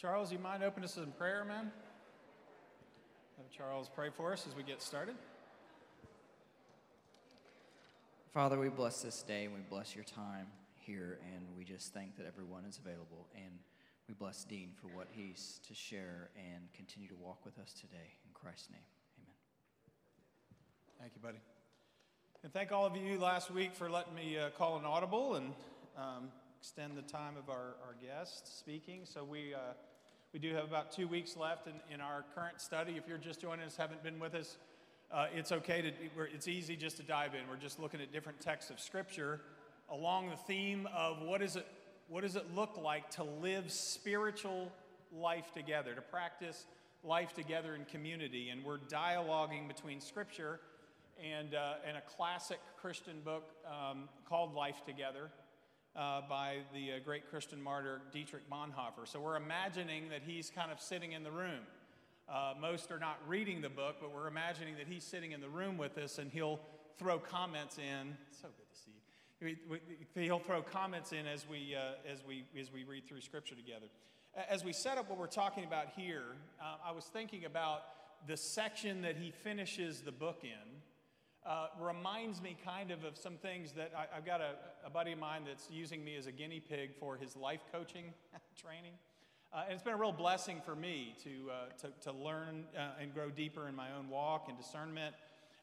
Charles, you mind opening us in prayer, man? Have Charles pray for us as we get started. Father, we bless this day and we bless your time here, and we just thank that everyone is available. And we bless Dean for what he's to share and continue to walk with us today. In Christ's name, amen. Thank you, buddy. And thank all of you last week for letting me uh, call an audible and um, extend the time of our, our guest speaking. So we, uh, we do have about two weeks left in, in our current study. If you're just joining us, haven't been with us, uh, it's okay to, it's easy just to dive in. We're just looking at different texts of Scripture along the theme of what, is it, what does it look like to live spiritual life together, to practice life together in community. And we're dialoguing between Scripture and, uh, and a classic Christian book um, called Life Together uh, by the uh, great Christian martyr Dietrich Bonhoeffer. So we're imagining that he's kind of sitting in the room. Uh, most are not reading the book, but we're imagining that he's sitting in the room with us and he'll throw comments in. So good to see you. He'll throw comments in as we, uh, as we, as we read through Scripture together. As we set up what we're talking about here, uh, I was thinking about the section that he finishes the book in uh, reminds me kind of of some things that I, have got a, a, buddy of mine that's using me as a guinea pig for his life coaching training. Uh, and it's been a real blessing for me to, uh, to, to, learn uh, and grow deeper in my own walk and discernment.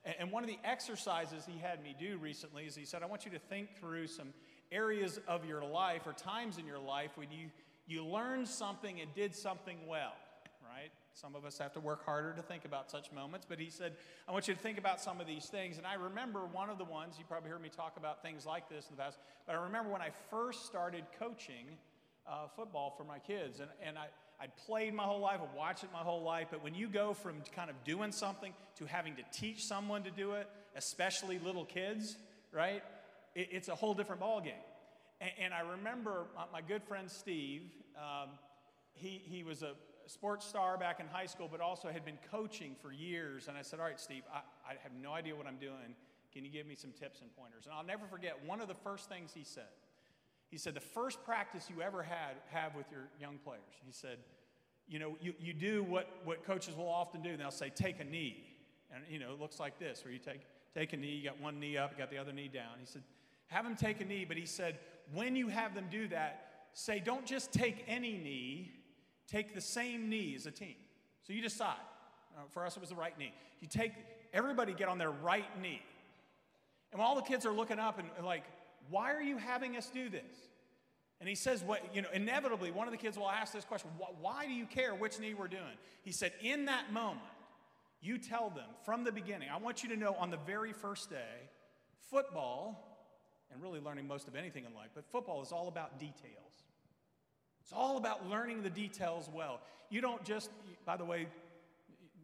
And, and one of the exercises he had me do recently is he said, I want you to think through some areas of your life or times in your life when you, you learned something and did something well? Some of us have to work harder to think about such moments, but he said, I want you to think about some of these things. And I remember one of the ones, you probably heard me talk about things like this in the past, but I remember when I first started coaching uh, football for my kids. And, and I, I'd played my whole life, I watched it my whole life, but when you go from kind of doing something to having to teach someone to do it, especially little kids, right? It, it's a whole different ballgame. And, and I remember my, my good friend Steve, um, he, he was a sports star back in high school, but also had been coaching for years. And I said, All right, Steve, I, I have no idea what I'm doing. Can you give me some tips and pointers? And I'll never forget one of the first things he said. He said, The first practice you ever had have with your young players, he said, You know, you, you do what, what coaches will often do. They'll say, Take a knee. And, you know, it looks like this, where you take, take a knee, you got one knee up, you got the other knee down. He said, Have them take a knee, but he said, When you have them do that, say, Don't just take any knee, take the same knee as a team. So you decide. Uh, for us, it was the right knee. You take, everybody get on their right knee. And all the kids are looking up and, and like, why are you having us do this? And he says, what, you know, inevitably, one of the kids will ask this question why do you care which knee we're doing? He said, in that moment, you tell them from the beginning, I want you to know on the very first day, football, and really learning most of anything in life, but football is all about details. It's all about learning the details well. You don't just, by the way,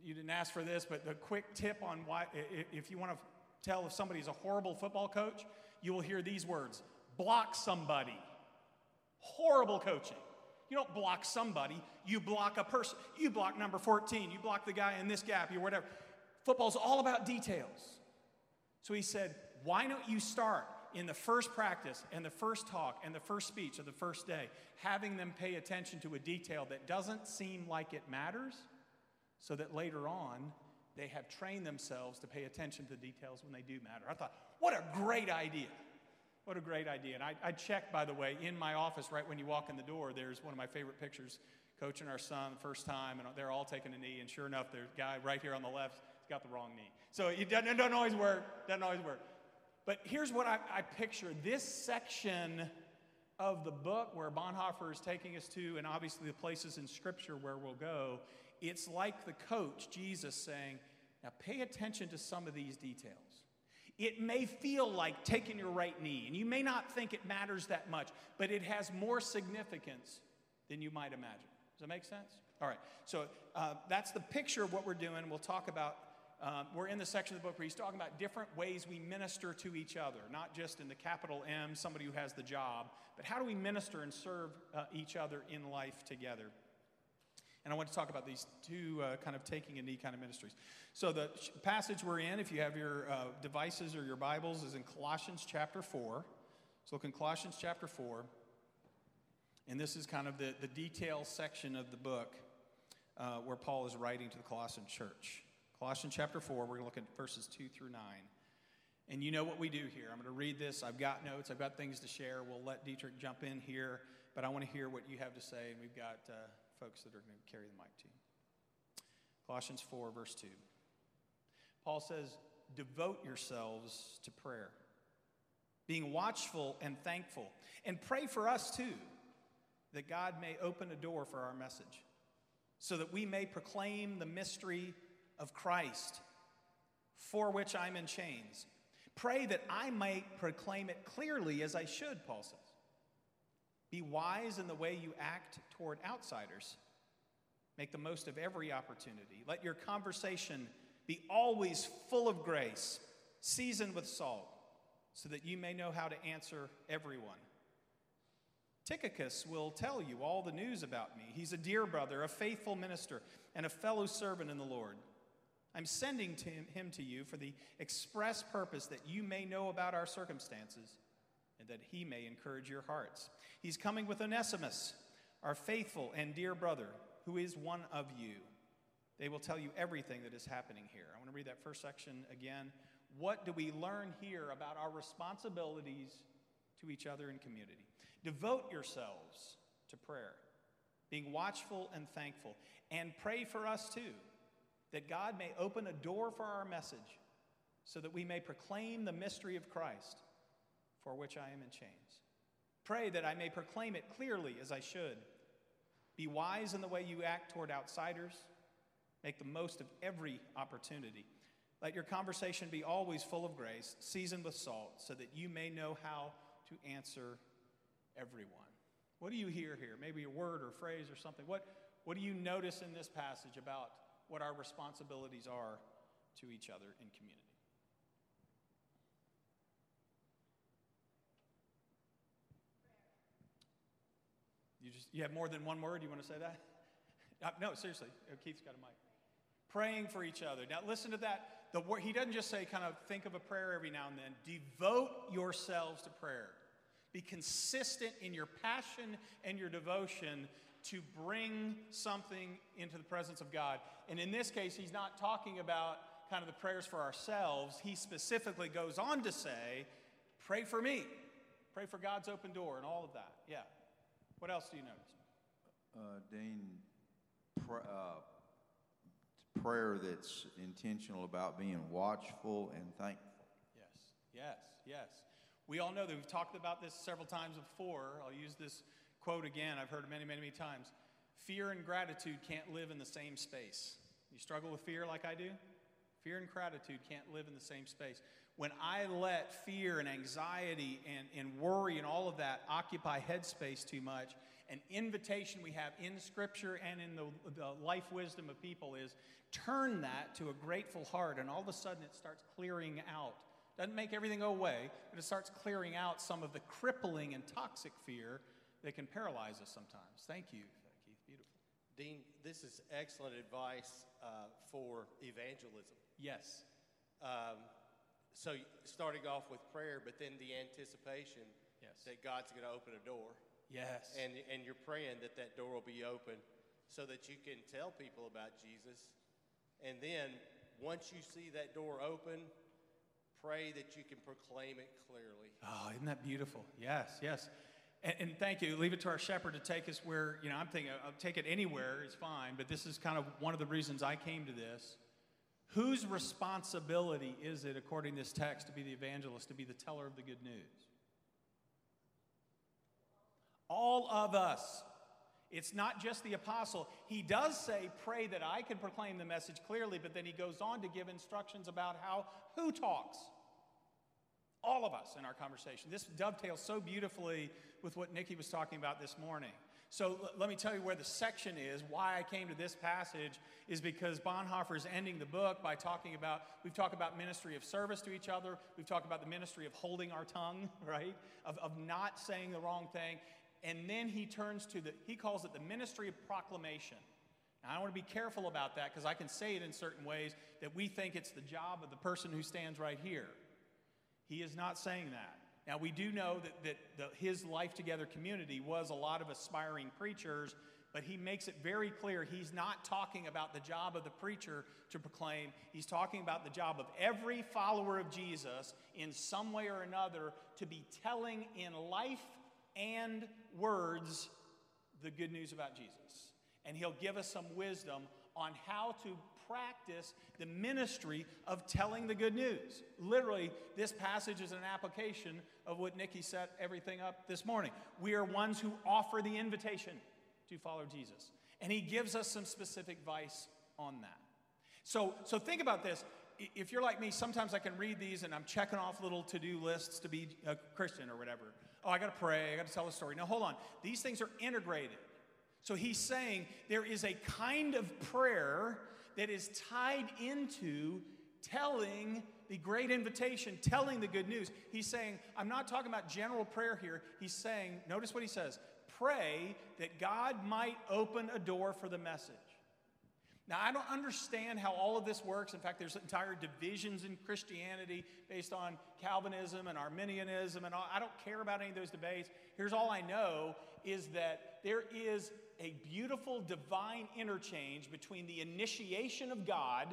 you didn't ask for this, but the quick tip on why, if you want to tell if somebody's a horrible football coach, you will hear these words block somebody. Horrible coaching. You don't block somebody, you block a person. You block number 14, you block the guy in this gap, or whatever. Football's all about details. So he said, Why don't you start in the first practice and the first talk and the first speech of the first day, having them pay attention to a detail that doesn't seem like it matters, so that later on they have trained themselves to pay attention to details when they do matter. I thought, what a great idea! What a great idea. And I, I checked, by the way, in my office right when you walk in the door, there's one of my favorite pictures coaching our son the first time, and they're all taking a knee. And sure enough, there's a guy right here on the left, he's got the wrong knee. So it doesn't, it doesn't always work. Doesn't always work. But here's what I, I picture this section of the book where Bonhoeffer is taking us to, and obviously the places in Scripture where we'll go, it's like the coach, Jesus, saying, Now pay attention to some of these details. It may feel like taking your right knee, and you may not think it matters that much, but it has more significance than you might imagine. Does that make sense? All right, so uh, that's the picture of what we're doing. We'll talk about um, we're in the section of the book where he's talking about different ways we minister to each other, not just in the capital M, somebody who has the job, but how do we minister and serve uh, each other in life together? And I want to talk about these two uh, kind of taking a knee kind of ministries. So, the passage we're in, if you have your uh, devices or your Bibles, is in Colossians chapter 4. So, look in Colossians chapter 4. And this is kind of the, the detail section of the book uh, where Paul is writing to the Colossian church. Colossians chapter 4, we're going to look at verses 2 through 9. And you know what we do here. I'm going to read this. I've got notes, I've got things to share. We'll let Dietrich jump in here, but I want to hear what you have to say, and we've got uh, folks that are going to carry the mic to you. Colossians 4, verse 2. Paul says, Devote yourselves to prayer, being watchful and thankful, and pray for us too, that God may open a door for our message, so that we may proclaim the mystery of Christ, for which I'm in chains. Pray that I might proclaim it clearly as I should, Paul says. Be wise in the way you act toward outsiders. Make the most of every opportunity. Let your conversation be always full of grace, seasoned with salt, so that you may know how to answer everyone. Tychicus will tell you all the news about me. He's a dear brother, a faithful minister, and a fellow servant in the Lord. I'm sending to him, him to you for the express purpose that you may know about our circumstances and that he may encourage your hearts. He's coming with Onesimus, our faithful and dear brother, who is one of you. They will tell you everything that is happening here. I want to read that first section again. What do we learn here about our responsibilities to each other in community? Devote yourselves to prayer, being watchful and thankful, and pray for us too that God may open a door for our message so that we may proclaim the mystery of Christ, for which I am in chains. Pray that I may proclaim it clearly as I should. Be wise in the way you act toward outsiders. Make the most of every opportunity. Let your conversation be always full of grace, seasoned with salt, so that you may know how to answer everyone. What do you hear here? Maybe a word or phrase or something. What, what do you notice in this passage about what our responsibilities are to each other in community. You just you have more than one word. You want to say that? Uh, no, seriously. Oh, Keith's got a mic. Praying for each other. Now listen to that. The word he doesn't just say kind of think of a prayer every now and then. Devote yourselves to prayer. Be consistent in your passion and your devotion to bring something into the presence of God. And in this case, he's not talking about kind of the prayers for ourselves. He specifically goes on to say, Pray for me. Pray for God's open door and all of that. Yeah. What else do you notice? Uh, Dean, pr- uh, prayer that's intentional about being watchful and thankful. Yes, yes, yes. We all know that we've talked about this several times before. I'll use this quote again, I've heard it many, many, many times. Fear and gratitude can't live in the same space. You struggle with fear like I do? Fear and gratitude can't live in the same space. When I let fear and anxiety and, and worry and all of that occupy headspace too much, an invitation we have in Scripture and in the, the life wisdom of people is turn that to a grateful heart, and all of a sudden it starts clearing out. Doesn't make everything go away, but it starts clearing out some of the crippling and toxic fear that can paralyze us sometimes. Thank you, Keith. Beautiful. Dean, this is excellent advice uh, for evangelism. Yes. Um, so starting off with prayer, but then the anticipation yes. that God's going to open a door. Yes. And, and you're praying that that door will be open so that you can tell people about Jesus. And then once you see that door open, pray that you can proclaim it clearly. Oh, isn't that beautiful? Yes, yes. And, and, thank you. Leave it to our shepherd to take us where, you know, I'm thinking, I'll take it anywhere, it's fine, but this is kind of one of the reasons I came to this. Whose responsibility is it, according to this text, to be the evangelist, to be the teller of the good news? All of us. It's not just the apostle. He does say, pray that I can proclaim the message clearly, but then he goes on to give instructions about how, who talks. All of us in our conversation. This dovetails so beautifully with what Nikki was talking about this morning. So l- let me tell you where the section is. Why I came to this passage is because Bonhoeffer is ending the book by talking about, we've talked about ministry of service to each other. We've talked about the ministry of holding our tongue, right? Of, of not saying the wrong thing. And then he turns to the, he calls it the ministry of proclamation. Now, I want to be careful about that because I can say it in certain ways that we think it's the job of the person who stands right here. He is not saying that. Now, we do know that, that the, his Life Together community was a lot of aspiring preachers, but he makes it very clear he's not talking about the job of the preacher to proclaim. He's talking about the job of every follower of Jesus in some way or another to be telling in life and words the good news about Jesus. And he'll give us some wisdom on how to practice the ministry of telling the good news. Literally, this passage is an application of what Nikki set everything up this morning. We are ones who offer the invitation to follow Jesus. And he gives us some specific advice on that. So, so think about this. If you're like me, sometimes I can read these and I'm checking off little to do lists to be a Christian or whatever. Oh, I got to pray, I got to tell a story. Now, hold on. These things are integrated. So he's saying there is a kind of prayer that is tied into telling the great invitation, telling the good news. He's saying, I'm not talking about general prayer here. He's saying, notice what he says pray that God might open a door for the message. Now, I don't understand how all of this works. In fact, there's entire divisions in Christianity based on Calvinism and Arminianism, and all. I don't care about any of those debates. Here's all I know is that there is a beautiful divine interchange between the initiation of God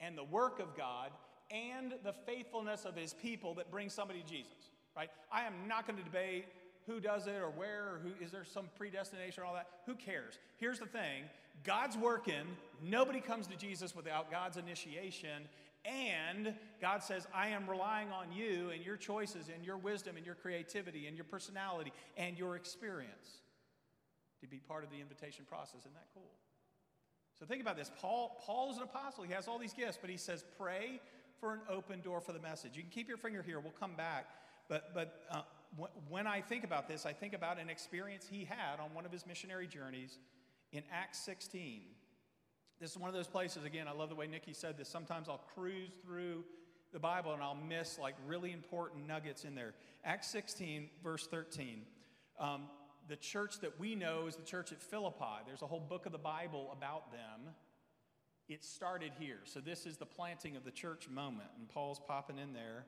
and the work of God and the faithfulness of his people that brings somebody to Jesus, right? I am not going to debate who does it or where or who is there some predestination or all that. Who cares? Here's the thing God's working. Nobody comes to Jesus without God's initiation. And God says, I am relying on you and your choices and your wisdom and your creativity and your personality and your experience to be part of the invitation process. Isn't that cool? So think about this. Paul, Paul is an apostle. He has all these gifts, but he says, pray for an open door for the message. You can keep your finger here. We'll come back. But, but uh, when I think about this, I think about an experience he had on one of his missionary journeys in Acts 16. This is one of those places, again, I love the way Nikki said this. Sometimes I'll cruise through the Bible and I'll miss like really important nuggets in there. Acts 16, verse 13. Um, the church that we know is the church at Philippi. There's a whole book of the Bible about them. It started here. So this is the planting of the church moment. And Paul's popping in there.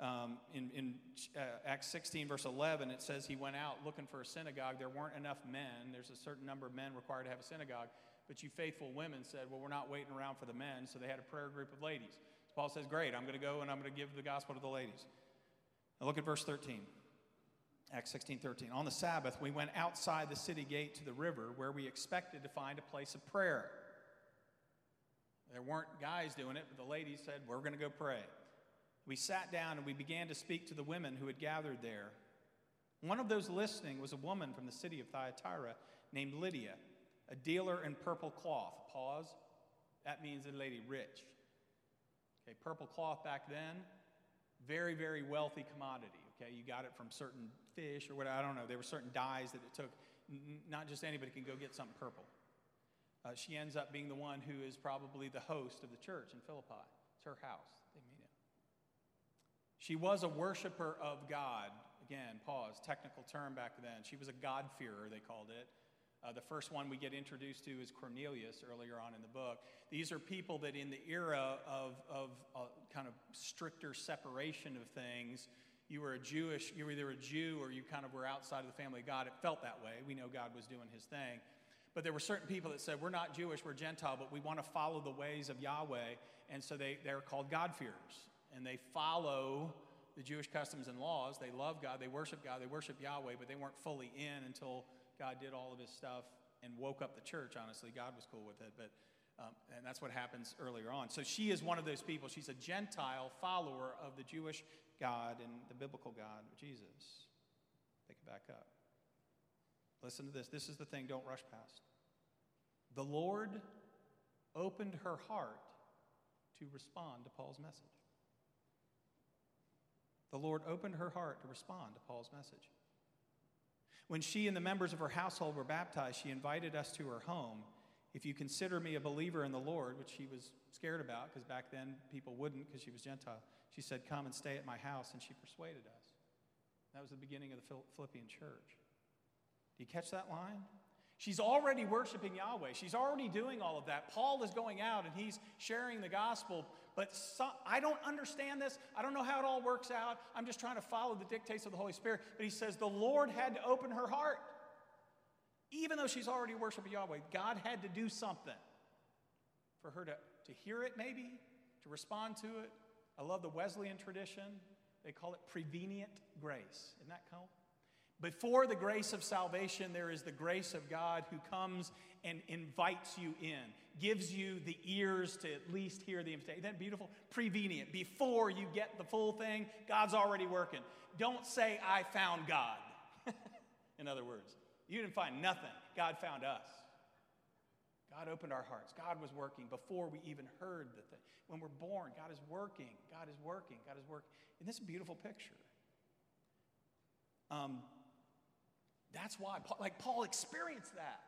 Um, in, in uh, Acts 16, verse 11, it says he went out looking for a synagogue. There weren't enough men. There's a certain number of men required to have a synagogue. But you faithful women said, Well, we're not waiting around for the men. So they had a prayer group of ladies. So Paul says, Great, I'm going to go and I'm going to give the gospel to the ladies. Now look at verse 13. Acts 16, 13. On the Sabbath, we went outside the city gate to the river where we expected to find a place of prayer. There weren't guys doing it, but the ladies said, We're going to go pray. We sat down and we began to speak to the women who had gathered there. One of those listening was a woman from the city of Thyatira named Lydia, a dealer in purple cloth. Pause. That means a lady rich. Okay, purple cloth back then, very, very wealthy commodity. Okay, you got it from certain fish or whatever. I don't know. There were certain dyes that it took. Not just anybody can go get something purple. Uh, she ends up being the one who is probably the host of the church in Philippi. It's her house. They meet it. She was a worshiper of God. Again, pause, technical term back then. She was a God-fearer, they called it. Uh, the first one we get introduced to is Cornelius earlier on in the book. These are people that, in the era of, of uh, kind of stricter separation of things, you were a Jewish, you were either a Jew or you kind of were outside of the family of God. It felt that way. We know God was doing his thing. But there were certain people that said, We're not Jewish, we're Gentile, but we want to follow the ways of Yahweh. And so they, they're called God-fearers and they follow the Jewish customs and laws. They love God, they worship God, they worship Yahweh, but they weren't fully in until God did all of his stuff and woke up the church, honestly. God was cool with it, but um, and that's what happens earlier on. So she is one of those people. She's a Gentile follower of the Jewish God and the biblical God, Jesus. Pick it back up. Listen to this. This is the thing, don't rush past. The Lord opened her heart to respond to Paul's message the Lord opened her heart to respond to Paul's message. When she and the members of her household were baptized, she invited us to her home. If you consider me a believer in the Lord, which she was scared about because back then people wouldn't because she was Gentile, she said, Come and stay at my house, and she persuaded us. That was the beginning of the Philippian church. Do you catch that line? She's already worshiping Yahweh. She's already doing all of that. Paul is going out and he's sharing the gospel, But so, I don't understand this. I don't know how it all works out. I'm just trying to follow the dictates of the Holy Spirit. But he says the Lord had to open her heart. Even though she's already worshiping Yahweh, God had to do something for her to, to hear it, maybe, to respond to it. I love the Wesleyan tradition. They call it prevenient grace. Isn't that cool? Before the grace of salvation, there is the grace of God who comes and invites you in, gives you the ears to at least hear the invitation. Isn't that beautiful? Prevenient. Before you get the full thing, God's already working. Don't say, I found God. in other words, you didn't find nothing, God found us. God opened our hearts. God was working before we even heard the thing. When we're born, God is working. God is working. God is working. And this is a beautiful picture. Um, that's why, like Paul experienced that.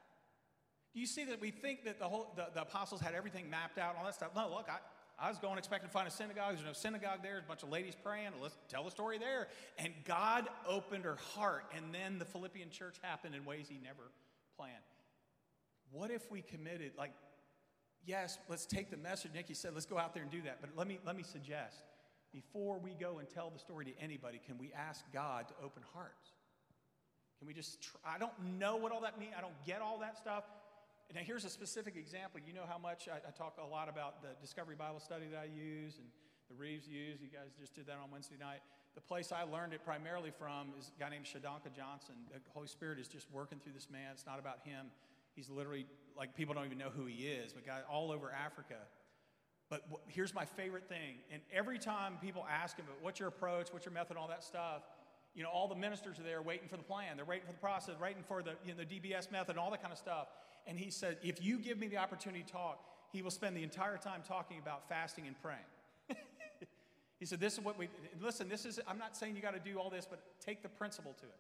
Do you see that we think that the whole the, the apostles had everything mapped out, and all that stuff? No, look, I, I was going expecting to find a synagogue. There's no synagogue there. There's a bunch of ladies praying. Let's tell the story there. And God opened her heart, and then the Philippian church happened in ways He never planned. What if we committed, like, yes, let's take the message. Nikki said, let's go out there and do that. But let me let me suggest, before we go and tell the story to anybody, can we ask God to open hearts? Can we just try? I don't know what all that means. I don't get all that stuff. Now, here's a specific example. You know how much I, I, talk a lot about the Discovery Bible Study that I use and the Reeves use. You guys just did that on Wednesday night. The place I learned it primarily from is a guy named Shodankeh Johnson. The Holy Spirit is just working through this man. It's not about him. He's literally, like, people don't even know who he is, but guy all over Africa. But here's my favorite thing. And every time people ask him, what's your approach, what's your method, all that stuff, you know, all the ministers are there waiting for the plan. They're waiting for the process, waiting for the, you know, the DBS method, all that kind of stuff. And he said, if you give me the opportunity to talk, he will spend the entire time talking about fasting and praying. he said, this is what we, listen, this is, I'm not saying you got to do all this, but take the principle to it.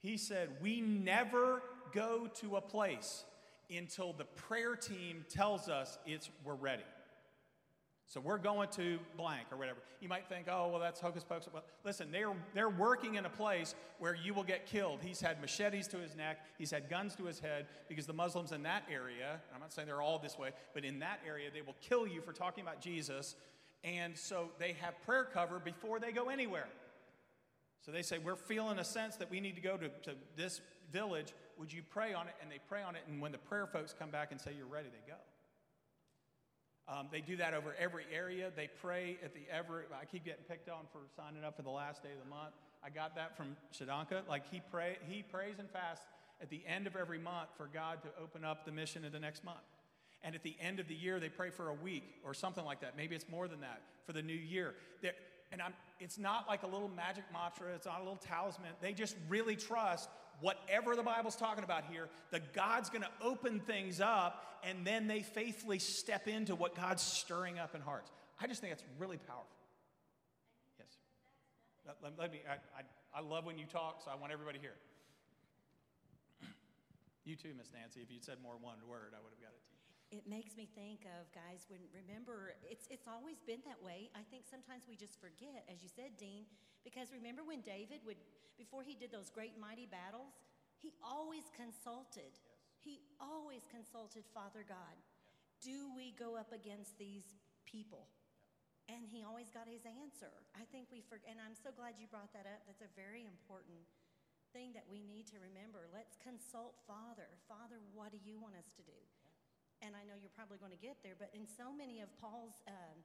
He said, we never go to a place until the prayer team tells us it's, we're ready. So we're going to blank or whatever. You might think, oh, well, that's hocus pocus. Well, listen, they're, they're working in a place where you will get killed. He's had machetes to his neck, he's had guns to his head because the Muslims in that area, I'm not saying they're all this way, but in that area, they will kill you for talking about Jesus. And so they have prayer cover before they go anywhere. So they say, We're feeling a sense that we need to go to, to this village. Would you pray on it? And they pray on it. And when the prayer folks come back and say, You're ready, they go. Um, they do that over every area. They pray at the ever. I keep getting picked on for signing up for the last day of the month. I got that from Shodankeh. Like he pray, he prays and fasts at the end of every month for God to open up the mission of the next month. And at the end of the year, they pray for a week or something like that. Maybe it's more than that for the new year. They're, and I'm, it's not like a little magic mantra. It's not a little talisman. They just really trust whatever the Bible's talking about here, that God's going to open things up and then they faithfully step into what God's stirring up in hearts. I just think that's really powerful. Yes. Let, let me, I, I, I, love when you talk, so I want everybody here. You too, Miss Nancy. If you'd said more one word, I would have got it to you. It makes me think of guys when remember it's it's always been that way. I think sometimes we just forget, as you said, Dean, because remember when David would before he did those great mighty battles, he always consulted. Yes. He always consulted Father God. Do we go up against these people? And he always got his answer. I think we forget, and I'm so glad you brought that up. That's a very important thing that we need to remember. Let's consult Father. Father, what do you want us to do? And I know you're probably going to get there, but in so many of Paul's um,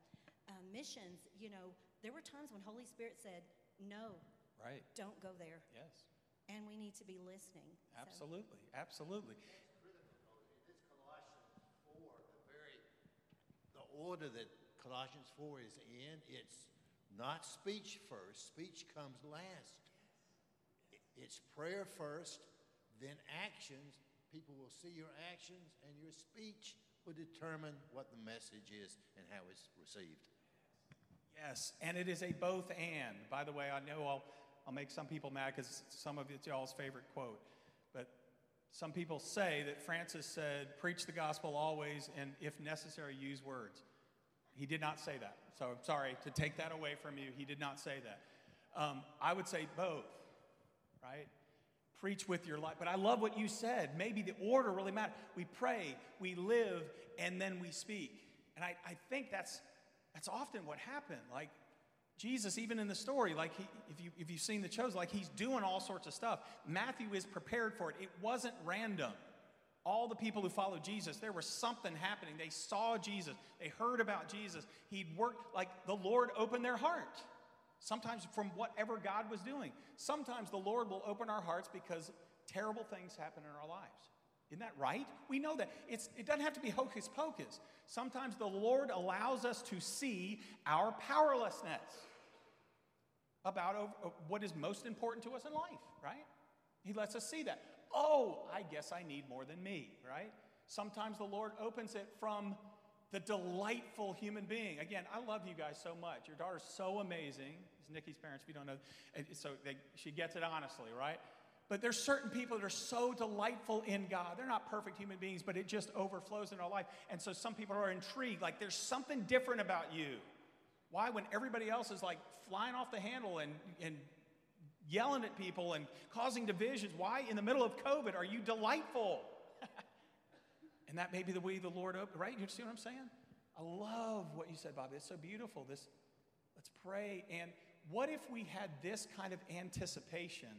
uh, missions, you know, there were times when Holy Spirit said, "No, Right. Don't go there. Yes. And we need to be listening. Absolutely. So. Absolutely. This Colossians 4, the very the order that Colossians 4 is in, it's not speech first. Speech comes last. It's prayer first, then actions. People will see your actions, and your speech will determine what the message is and how it's received. Yes, and it is a both and. By the way, I know I'll I'll make some people mad because some of it's y'all's favorite quote. But some people say that Francis said, preach the gospel always, and if necessary, use words. He did not say that. So I'm sorry to take that away from you. He did not say that. Um, I would say both, right? Preach with your life. But I love what you said. Maybe the order really matters. We pray, we live, and then we speak. And I, I think that's That's often what happened. Like Jesus, even in the story, like he, if, you, if you've seen the shows, like he's doing all sorts of stuff. Matthew is prepared for it. It wasn't random. All the people who followed Jesus, there was something happening. They saw Jesus, they heard about Jesus. He'd worked, like the Lord opened their heart. Sometimes from whatever God was doing. Sometimes the Lord will open our hearts because terrible things happen in our lives. Isn't that right? We know that. It's, it doesn't have to be hocus pocus. Sometimes the Lord allows us to see our powerlessness about over, uh, what is most important to us in life, right? He lets us see that. Oh, I guess I need more than me, right? Sometimes the Lord opens it from the delightful human being. Again, I love you guys so much. Your daughter's so amazing. It's Nikki's parents, if you don't know. So they, she gets it honestly, right? But there's certain people that are so delightful in God. They're not perfect human beings, but it just overflows in our life. And so some people are intrigued, like there's something different about you. Why, when everybody else is like flying off the handle and, and yelling at people and causing divisions, why in the middle of COVID are you delightful? and that may be the way the Lord opened, right? You see what I'm saying? I love what you said, Bobby. It's so beautiful. This, let's pray. And what if we had this kind of anticipation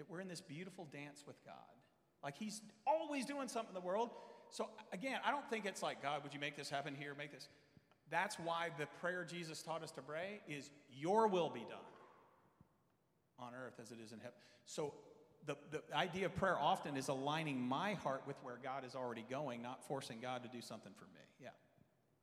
that we're in this beautiful dance with God? Like He's always doing something in the world. So again, I don't think it's like, God, would you make this happen here? Make this. That's why the prayer Jesus taught us to pray is, Your will be done on earth as it is in heaven. So the, the idea of prayer often is aligning my heart with where God is already going, not forcing God to do something for me. Yeah.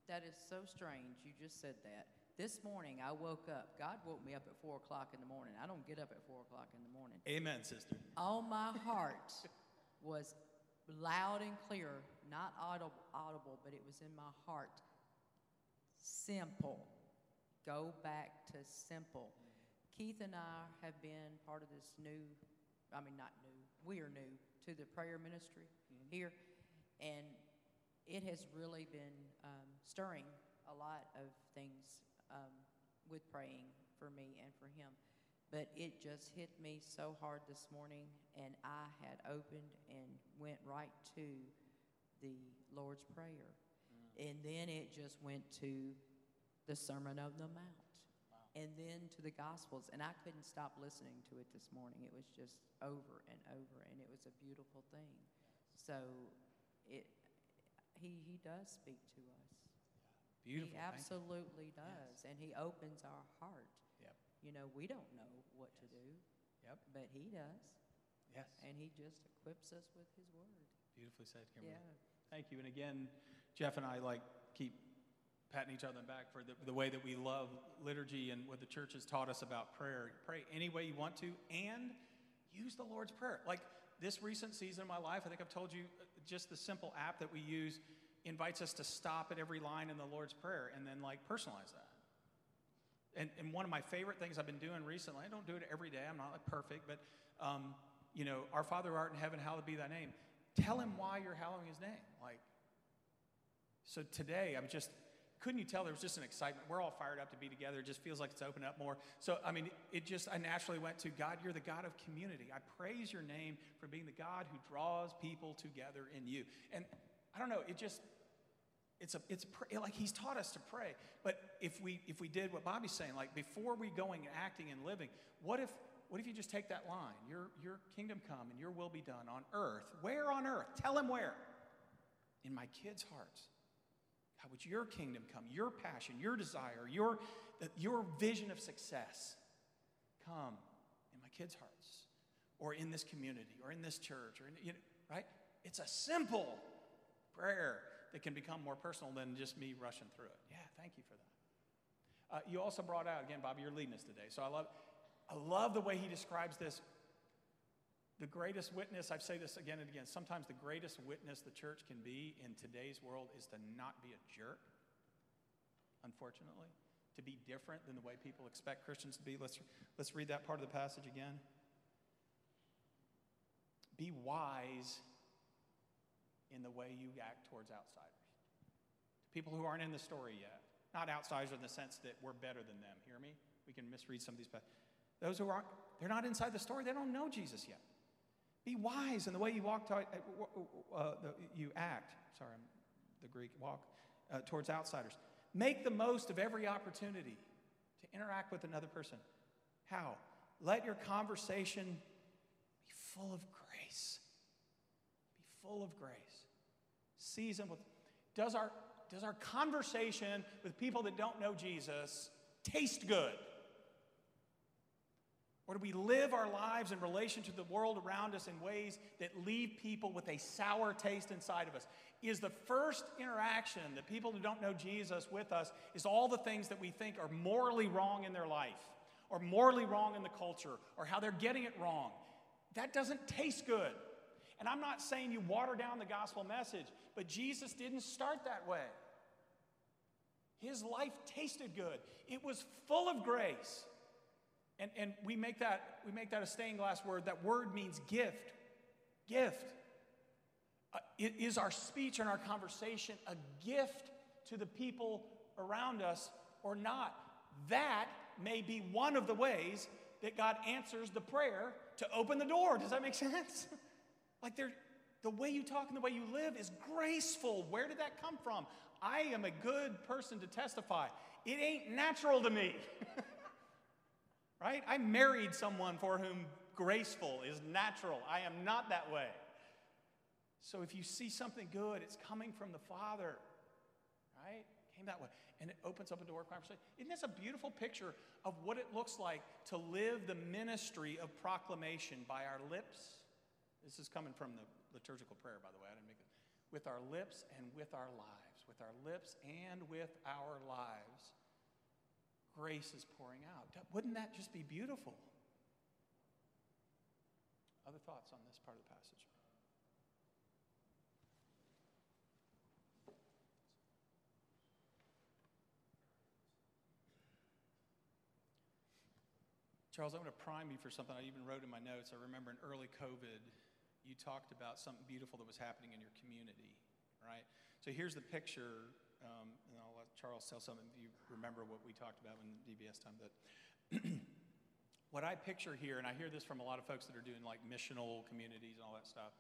That is so strange. You just said that. This morning I woke up. God woke me up at four o'clock in the morning. I don't get up at four o'clock in the morning. Amen, sister. On my heart was loud and clear, not audible, audible, but it was in my heart. Simple. Go back to simple. Keith and I have been part of this new, I mean, not new, we are new to the prayer ministry here. And it has really been um, stirring a lot of things um, with praying for me and for him. But it just hit me so hard this morning, and I had opened and went right to the Lord's Prayer. And then it just went to the Sermon of the Mount. And then to the Gospels. And I couldn't stop listening to it this morning. It was just over and over, and it was a beautiful thing. So it, he, he does speak to us. Beautiful. He absolutely does. And he opens our heart. Yep. You know, we don't know what to do, Yep. but he does. Yes. And he just equips us with his word. Beautifully said, Kimberly. Yeah. Thank you. And again, Jeff and I like keep patting each other back for the, the way that we love liturgy and what the church has taught us about prayer. Pray any way you want to and use the Lord's Prayer. Like this recent season of my life, I think I've told you uh, just the simple app that we use invites us to stop at every line in the Lord's Prayer and then like personalize that. And, and one of my favorite things I've been doing recently, I don't do it every day, I'm not like perfect, but um, you know, our Father art in heaven, hallowed be thy name. Tell him why you're hallowing his name. Like, so today, I'm just, couldn't you tell there was just an excitement? We're all fired up to be together. It just feels like it's opened up more. So, I mean, it just, I naturally went to God, you're the God of community. I praise your name for being the God who draws people together in you. And I don't know, it just, it's a, it's a, like he's taught us to pray. But if we, if we did what Bobby's saying, like before we going and acting and living, what if, what if you just take that line, your, your kingdom come and your will be done on earth? Where on earth? Tell him where. In my kids' hearts. God, would your kingdom come, your passion, your desire, your, your vision of success come in my kids' hearts, or in this community, or in this church, or in, you know, right? It's a simple prayer that can become more personal than just me rushing through it. Yeah, thank you for that. Uh, you also brought out again, Bobby, you're leading us today. So I love, I love the way he describes this. The greatest witness, I say this again and again, sometimes the greatest witness the church can be in today's world is to not be a jerk, unfortunately, to be different than the way people expect Christians to be. Let's, let's read that part of the passage again. Be wise in the way you act towards outsiders. to People who aren't in the story yet. Not outsiders in the sense that we're better than them. Hear me? We can misread some of these. Those who aren't, they're not inside the story, they don't know Jesus yet. Be wise in the way you walk, to, uh, uh, you act. Sorry, the Greek walk uh, towards outsiders. Make the most of every opportunity to interact with another person. How? Let your conversation be full of grace. Full of grace. Season with does our does our conversation with people that don't know Jesus taste good? Or do we live our lives in relation to the world around us in ways that leave people with a sour taste inside of us? Is the first interaction that people who don't know Jesus with us is all the things that we think are morally wrong in their life, or morally wrong in the culture, or how they're getting it wrong? That doesn't taste good. And I'm not saying you water down the gospel message, but Jesus didn't start that way. His life tasted good, it was full of grace. And, and we, make that, we make that a stained glass word. That word means gift. Gift. Uh, i- is our speech and our conversation a gift to the people around us or not? That may be one of the ways that God answers the prayer to open the door. Does that make sense? Like there, the way you talk and the way you live is graceful. Where did that come from? I am a good person to testify. It ain't natural to me. right? I married someone for whom graceful is natural. I am not that way. So if you see something good, it's coming from the Father, right? Came that way. And it opens up a door of conversation. Isn't this a beautiful picture of what it looks like to live the ministry of proclamation by our lips? This is coming from the liturgical prayer, by the way. I didn't make it. With our lips and with our lives. With our lips and with our lives grace is pouring out. Wouldn't that just be beautiful? Other thoughts on this part of the passage? Charles, I'm going to prime you for something I even wrote in my notes. I remember in early COVID, you talked about something beautiful that was happening in your community, right? So here's the picture, um, and I'll let Charles tell some of you remember what we talked about in DBS time. That what I picture here, and I hear this from a lot of folks that are doing like missional communities and all that stuff,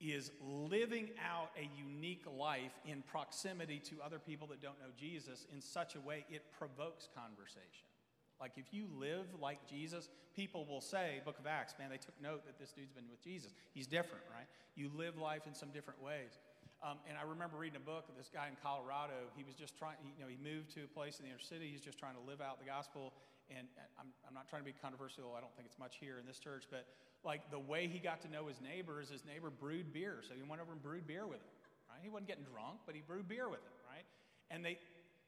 is living out a unique life in proximity to other people that don't know Jesus in such a way it provokes conversation. Like if you live like Jesus, people will say, Book of Acts, man, they took note that this dude's been with Jesus. He's different, right? You live life in some different ways. Um, and I remember reading a book of this guy in Colorado. He was just trying, you know, he moved to a place in the inner city. He's just trying to live out the gospel. And I'm, I'm not trying to be controversial. I don't think it's much here in this church. But like the way he got to know his neighbors, his neighbor brewed beer. So he went over and brewed beer with him, right? He wasn't getting drunk, but he brewed beer with him, right? And they,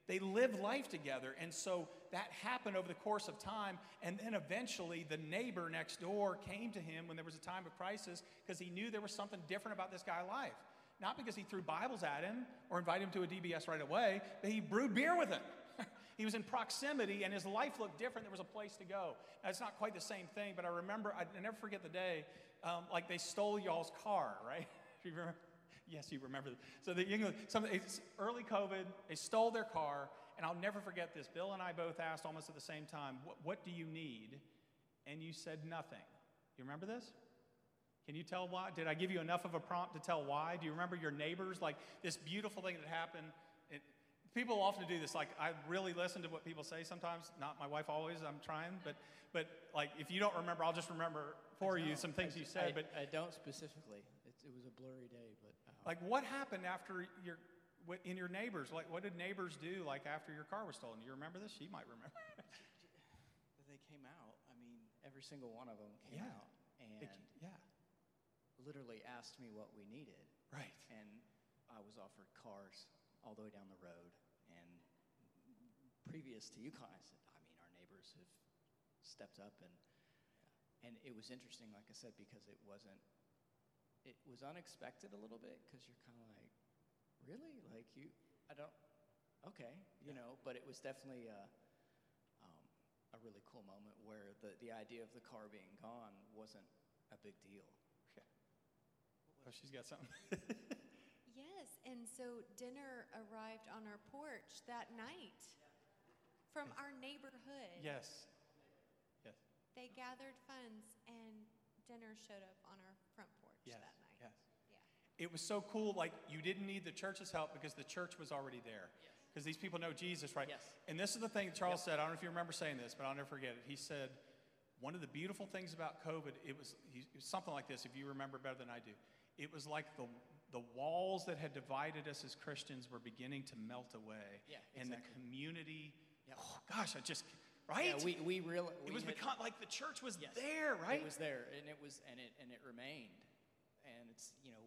they lived life together. And so that happened over the course of time. And then eventually, the neighbor next door came to him when there was a time of crisis because he knew there was something different about this guy's life. Not because he threw Bibles at him or invited him to a DBS right away, but he brewed beer with him. he was in proximity and his life looked different. There was a place to go. Now, it's not quite the same thing, but I remember, I never forget the day, um, like they stole y'all's car, right? you remember? Yes, you remember. So the English, some, it's early COVID, they stole their car, and I'll never forget this. Bill and I both asked almost at the same time, what, what do you need? And you said nothing. You remember this? Can you tell why? Did I give you enough of a prompt to tell why? Do you remember your neighbors? Like this beautiful thing that happened. It, people often do this. Like I really listen to what people say sometimes. Not my wife always. I'm trying, but but like if you don't remember, I'll just remember for you some things you said. I, But I don't specifically. It, it was a blurry day, like what happened after your what, in your neighbors? Like what did neighbors do? Like after your car was stolen? You remember this? She might remember. they came out. I mean, every single one of them came Yeah. out and It- yeah. literally asked me what we needed. Right. And I was offered cars all the way down the road. And previous to UConn, I said, I mean, our neighbors have stepped up and and it was interesting, like I said, because it wasn't. It was unexpected a little bit because you're kind of like, really, like you. I don't. Okay, you know, but it was definitely a, um, a really cool moment where the the idea of the car being gone wasn't a big deal. Oh, she's got something. Yes, and so dinner arrived on our porch that night from our neighborhood. yes. Yes. They gathered funds and dinner showed up on our front porch Yes. that night. Yes. Yeah. It was so cool. Like you didn't need the church's help because the church was already there. because these people know Jesus, right? Yes. And this is the thing Charles said. I don't know if you remember saying this, but I'll never forget it. He said, one of the beautiful things about COVID, it was, he, it was something like this, if you remember better than I do. It was like the, the walls that had divided us as Christians were beginning to melt away. Yeah, exactly. And the community, Yep. oh gosh, I just, right? Yeah, we, we really. it was become like the church was Yes. there, right? It was there, and it was, and it, and it remained, and it's, you know, we, we came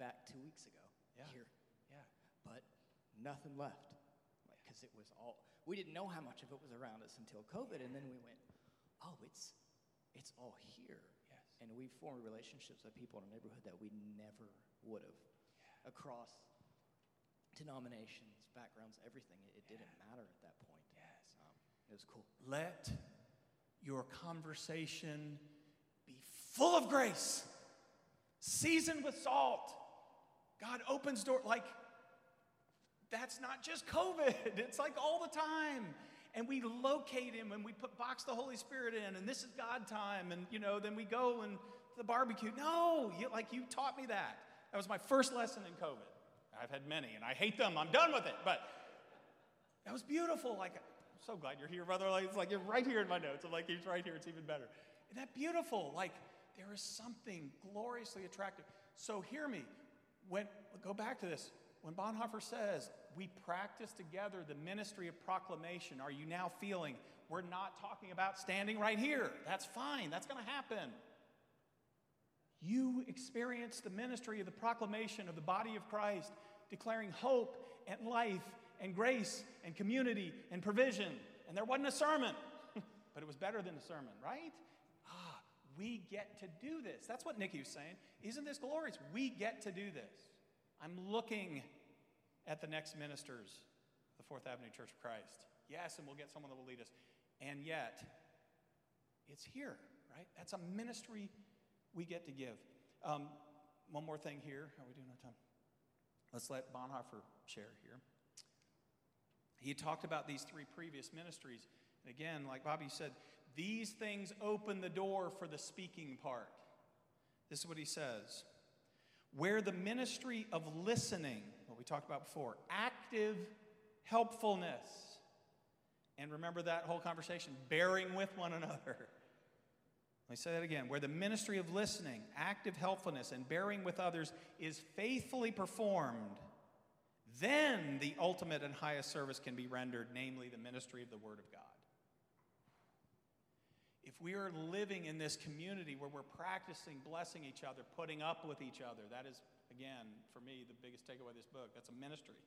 back two weeks ago Yeah. here, yeah. but nothing left, because it was all. We didn't know how much of it was around us until COVID, and then we went, oh, it's, it's all here. Yes. And we formed relationships with people in our neighborhood that we never would have, across denominations, backgrounds, everything. It, it didn't matter at that point. Yes. Um, it was cool. Let your conversation be full of grace, seasoned with salt. God opens door like that's not just COVID. It's like all the time. And we locate him and we put box the Holy Spirit in, and this is God time, and you know, then we go and the barbecue. No, you, like you taught me that. That was my first lesson in COVID. I've had many, and I hate them. I'm done with it. But that was beautiful. Like, I'm so glad you're here, brother. Like, it's like you're right here in my notes. I'm like, he's right here. It's even better. Isn't that beautiful? Like, there is something gloriously attractive. So hear me. When go back to this. When Bonhoeffer says we practice together the ministry of proclamation, are you now feeling we're not talking about standing right here? That's fine. That's going to happen. You experience the ministry of the proclamation of the body of Christ, declaring hope and life and grace and community and provision. And there wasn't a sermon, but it was better than a sermon, right? We get to do this. That's what Nikki was saying. Isn't this glorious? We get to do this. I'm looking at the next ministers, the Fourth Avenue Church of Christ. Yes, and we'll get someone that will lead us. And yet, it's here, right? That's a ministry we get to give. Um, one more thing here. How are we doing on time? Let's let Bonhoeffer share here. He talked about these three previous ministries. And again, like Bobby said, these things open the door for the speaking part. This is what he says. Where the ministry of listening, what we talked about before, active helpfulness, and remember that whole conversation, bearing with one another. Let me say that again. Where the ministry of listening, active helpfulness, and bearing with others is faithfully performed, then the ultimate and highest service can be rendered, namely the ministry of the Word of God. If we are living in this community where we're practicing blessing each other, putting up with each other, that is, again, for me, the biggest takeaway of this book. That's a ministry.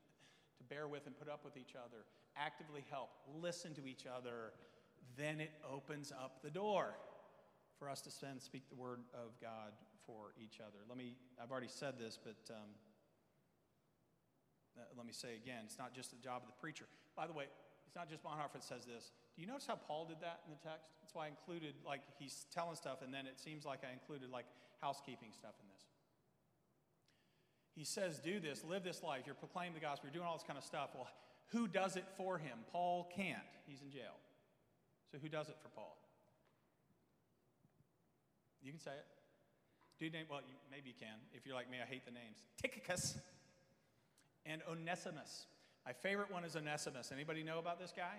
To bear with and put up with each other, actively help, listen to each other, then it opens up the door for us to then speak the word of God for each other. Let me, I've already said this, but um, uh, let me say again, it's not just the job of the preacher. By the way, it's not just Bonhoeffer that says this. Do you notice how Paul did that in the text? That's why I included, like, he's telling stuff, and then it seems like I included, like, housekeeping stuff in this. He says, do this, live this life. You're proclaiming the gospel, you're doing all this kind of stuff. Well, who does it for him? Paul can't. He's in jail. So who does it for Paul? You can say it. Dude name, well, you, maybe you can. If you're like me, I hate the names. Tychicus and Onesimus. My favorite one is Onesimus. Anybody know about this guy?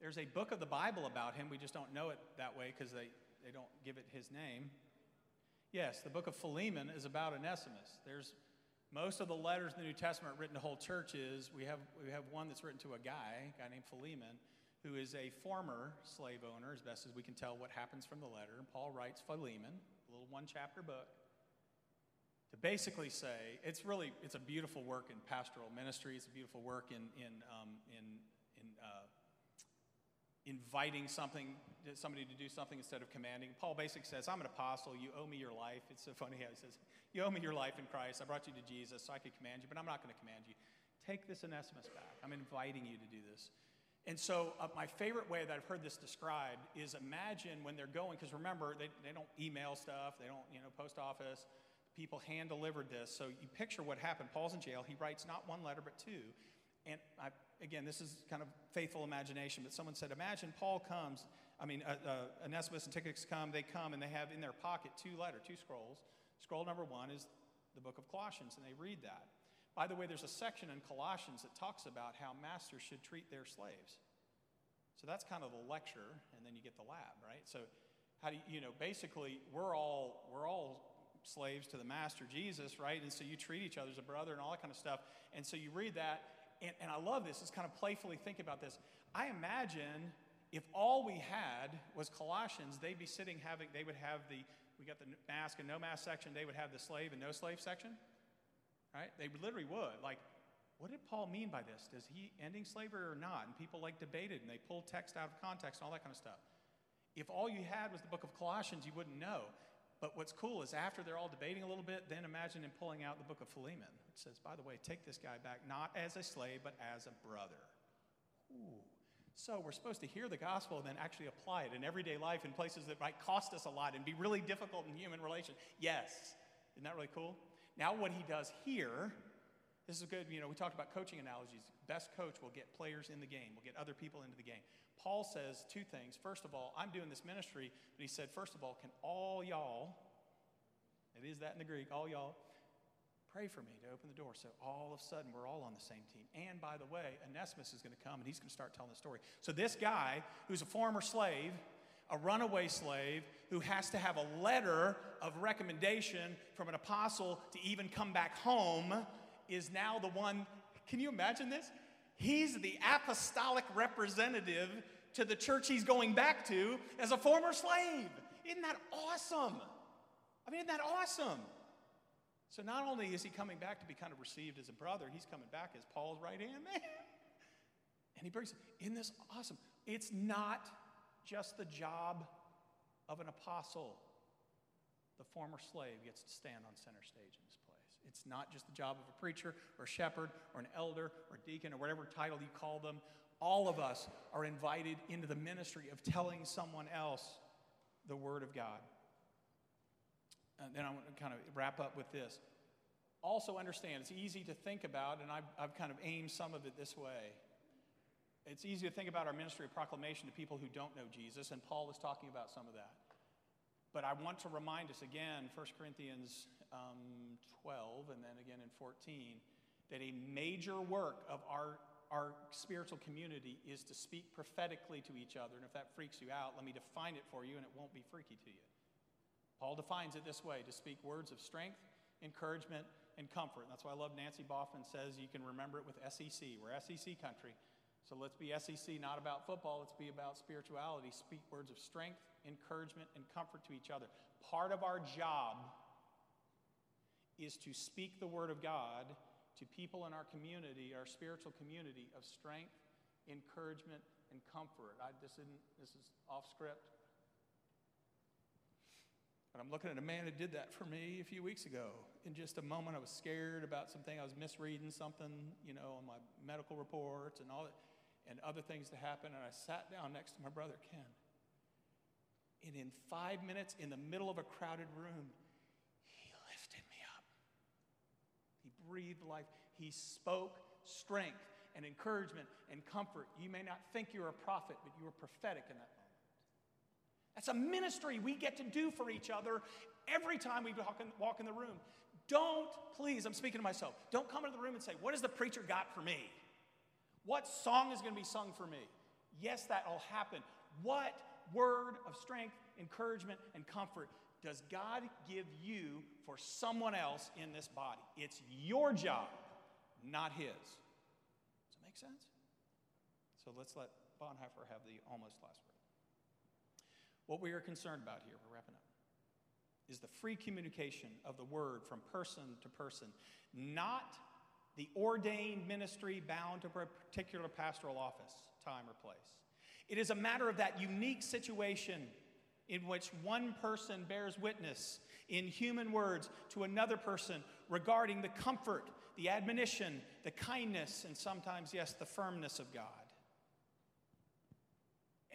There's a book of the Bible about him. We just don't know it that way because they, they don't give it his name. Yes, the book of Philemon is about Onesimus. There's most of the letters in the New Testament written to whole churches. We have, we have one that's written to a guy, a guy named Philemon, who is a former slave owner, as best as we can tell what happens from the letter. Paul writes Philemon, a little one chapter book, to basically say it's really it's a beautiful work in pastoral ministry. It's a beautiful work in in um, in inviting something somebody to do something instead of commanding. Paul basically says, "I'm an apostle. You owe me your life." It's so funny how he says, "You owe me your life in Christ. I brought you to Jesus, so I could command you, but I'm not going to command you. Take this Onesimus back. I'm inviting you to do this." And so, uh, my favorite way that I've heard this described is imagine when they're going, because remember, they, they don't email stuff, they don't, you know, post office. People hand delivered this. So, you picture what happened. Paul's in jail. He writes not one letter, but two. And I, again, this is kind of faithful imagination, but someone said, Imagine Paul comes, I mean, uh, uh, Onesimus and Tychicus come, they come, and they have in their pocket two letter, two scrolls. Scroll number one is the book of Colossians, and they read that. By the way, there's a section in Colossians that talks about how masters should treat their slaves. So that's kind of the lecture, and then you get the lab, right? So, how do you, you know, basically, we're all, we're all slaves to the master Jesus, right? And so you treat each other as a brother and all that kind of stuff. And so you read that, and, and I love this, It's kind of playfully think about this. I imagine if all we had was Colossians, they'd be sitting having, they would have the, we got the mask and no mask section, they would have the slave and no slave section, right? They literally would. Like, what did Paul mean by this? Does he ending slavery or not? And people like debated and they pulled text out of context and all that kind of stuff. If all you had was the book of Colossians, you wouldn't know. But what's cool is after they're all debating a little bit, then imagine him pulling out the book of Philemon, which says, by the way, take this guy back not as a slave, but as a brother. Ooh. So we're supposed to hear the gospel and then actually apply it in everyday life in places that might cost us a lot and be really difficult in human relations. Yes. Isn't that really cool? Now, what he does here this is good. You know, we talked about coaching analogies. Best coach will get players in the game, will get other people into the game. Paul says two things. First of all, I'm doing this ministry, but he said, first of all, can all y'all, it is that in the Greek, all y'all, pray for me to open the door. So all of a sudden, we're all on the same team. And by the way, Onesimus is going to come and he's going to start telling the story. So this guy, who's a former slave, a runaway slave who has to have a letter of recommendation from an apostle to even come back home is now the one. Can you imagine this? He's the apostolic representative to the church he's going back to as a former slave. Isn't that awesome? I mean, isn't that awesome? So not only is he coming back to be kind of received as a brother, he's coming back as Paul's right hand man. And he brings, isn't this awesome? It's not just the job of an apostle. The former slave gets to stand on center stage in this it's not just the job of a preacher or a shepherd or an elder or deacon or whatever title you call them. All of us are invited into the ministry of telling someone else the Word of God. And then I want to kind of wrap up with this. Also, understand it's easy to think about, and I've, I've kind of aimed some of it this way. It's easy to think about our ministry of proclamation to people who don't know Jesus, and Paul was talking about some of that. But I want to remind us again, 1 Corinthians um, 12 and then again in 14, that a major work of our, our spiritual community is to speak prophetically to each other. And if that freaks you out, let me define it for you and it won't be freaky to you. Paul defines it this way to speak words of strength, encouragement, and comfort. And that's why I love Nancy Boffman says you can remember it with SEC. We're SEC country. So let's be SEC, not about football. Let's be about spirituality. Speak words of strength, encouragement, and comfort to each other. Part of our job is to speak the word of God to people in our community, our spiritual community, of strength, encouragement, and comfort. I, this, isn't, this is off script. But I'm looking at a man who did that for me a few weeks ago. In just a moment, I was scared about something. I was misreading something, you know, on my medical reports and all that, and other things to happen. And I sat down next to my brother Ken. And in five minutes, in the middle of a crowded room, breathed life. He spoke strength and encouragement and comfort. You may not think you're a prophet, but you were prophetic in that moment. That's a ministry we get to do for each other every time we walk in, walk in the room. Don't, please, I'm speaking to myself, don't come into the room and say, What has the preacher got for me? What song is going to be sung for me? Yes, that'll happen. What word of strength, encouragement, and comfort does God give you for someone else in this body? It's your job, not His. Does that make sense? So let's let Bonhoeffer have the almost last word. What we are concerned about here, we're wrapping up, is the free communication of the word from person to person, not the ordained ministry bound to a particular pastoral office, time, or place. It is a matter of that unique situation in which one person bears witness in human words to another person regarding the comfort, the admonition, the kindness, and sometimes, yes, the firmness of God.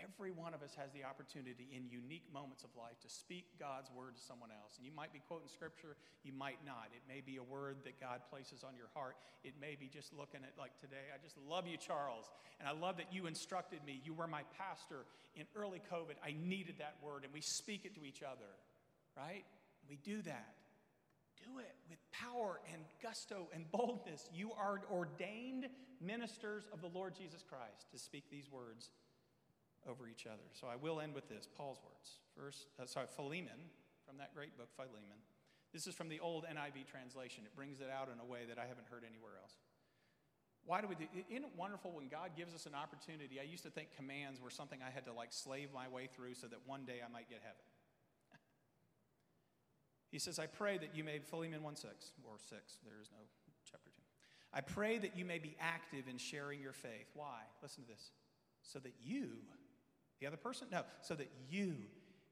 Every one of us has the opportunity in unique moments of life to speak God's word to someone else. And you might be quoting scripture, you might not. It may be a word that God places on your heart. It may be just looking at, like today, I just love you, Charles. And I love that you instructed me. You were my pastor in early COVID. I needed that word, and we speak it to each other, right? We do that. Do it with power and gusto and boldness. You are ordained ministers of the Lord Jesus Christ to speak these words over each other. So I will end with this Paul's words. First, uh, sorry, Philemon, from that great book, Philemon. This is from the old NIV translation. It brings it out in a way that I haven't heard anywhere else. Why do we do Isn't it wonderful when God gives us an opportunity? I used to think commands were something I had to like slave my way through so that one day I might get heaven. he says, I pray that you may, Philemon 1 6, or 6, there is no chapter 2. I pray that you may be active in sharing your faith. Why? Listen to this. So that you, the other person? No, so that you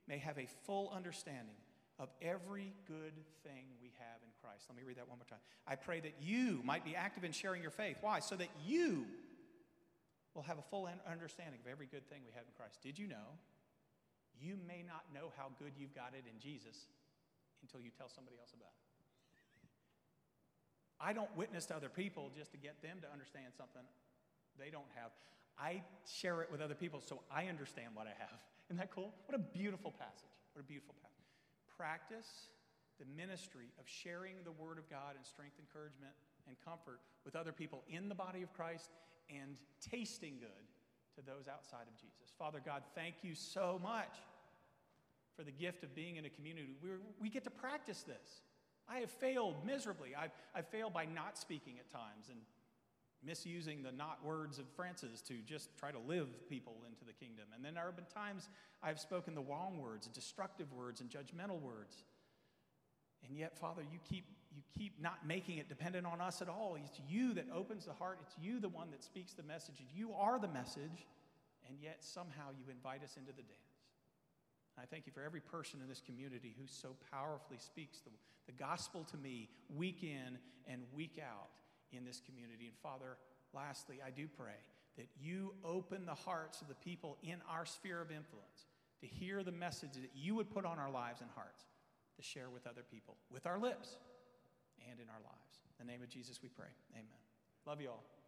may have a full understanding of every good thing we have in Christ. Let me read that one more time. I pray that you might be active in sharing your faith. Why? So that you will have a full understanding of every good thing we have in Christ. Did you know? You may not know how good you've got it in Jesus until you tell somebody else about it. I don't witness to other people just to get them to understand something they don't have. I share it with other people so I understand what I have. Isn't that cool? What a beautiful passage. What a beautiful passage practice the ministry of sharing the Word of God and strength, encouragement, and comfort with other people in the body of Christ and tasting good to those outside of Jesus. Father God, thank you so much for the gift of being in a community. We're, we get to practice this. I have failed miserably. I've, I've failed by not speaking at times and misusing the not words of Francis to just try to live people into the kingdom. And then there have been times I've spoken the wrong words, destructive words, and judgmental words. And yet, Father, you keep, you keep not making it dependent on us at all. It's you that opens the heart, it's you the one that speaks the message. You are the message, and yet somehow you invite us into the dance. I thank you for every person in this community who so powerfully speaks the, the gospel to me week in and week out in this community. And Father, lastly, I do pray that you open the hearts of the people in our sphere of influence to hear the message that you would put on our lives and hearts to share with other people, with our lips and in our lives. In the name of Jesus, we pray. Amen. Love you all.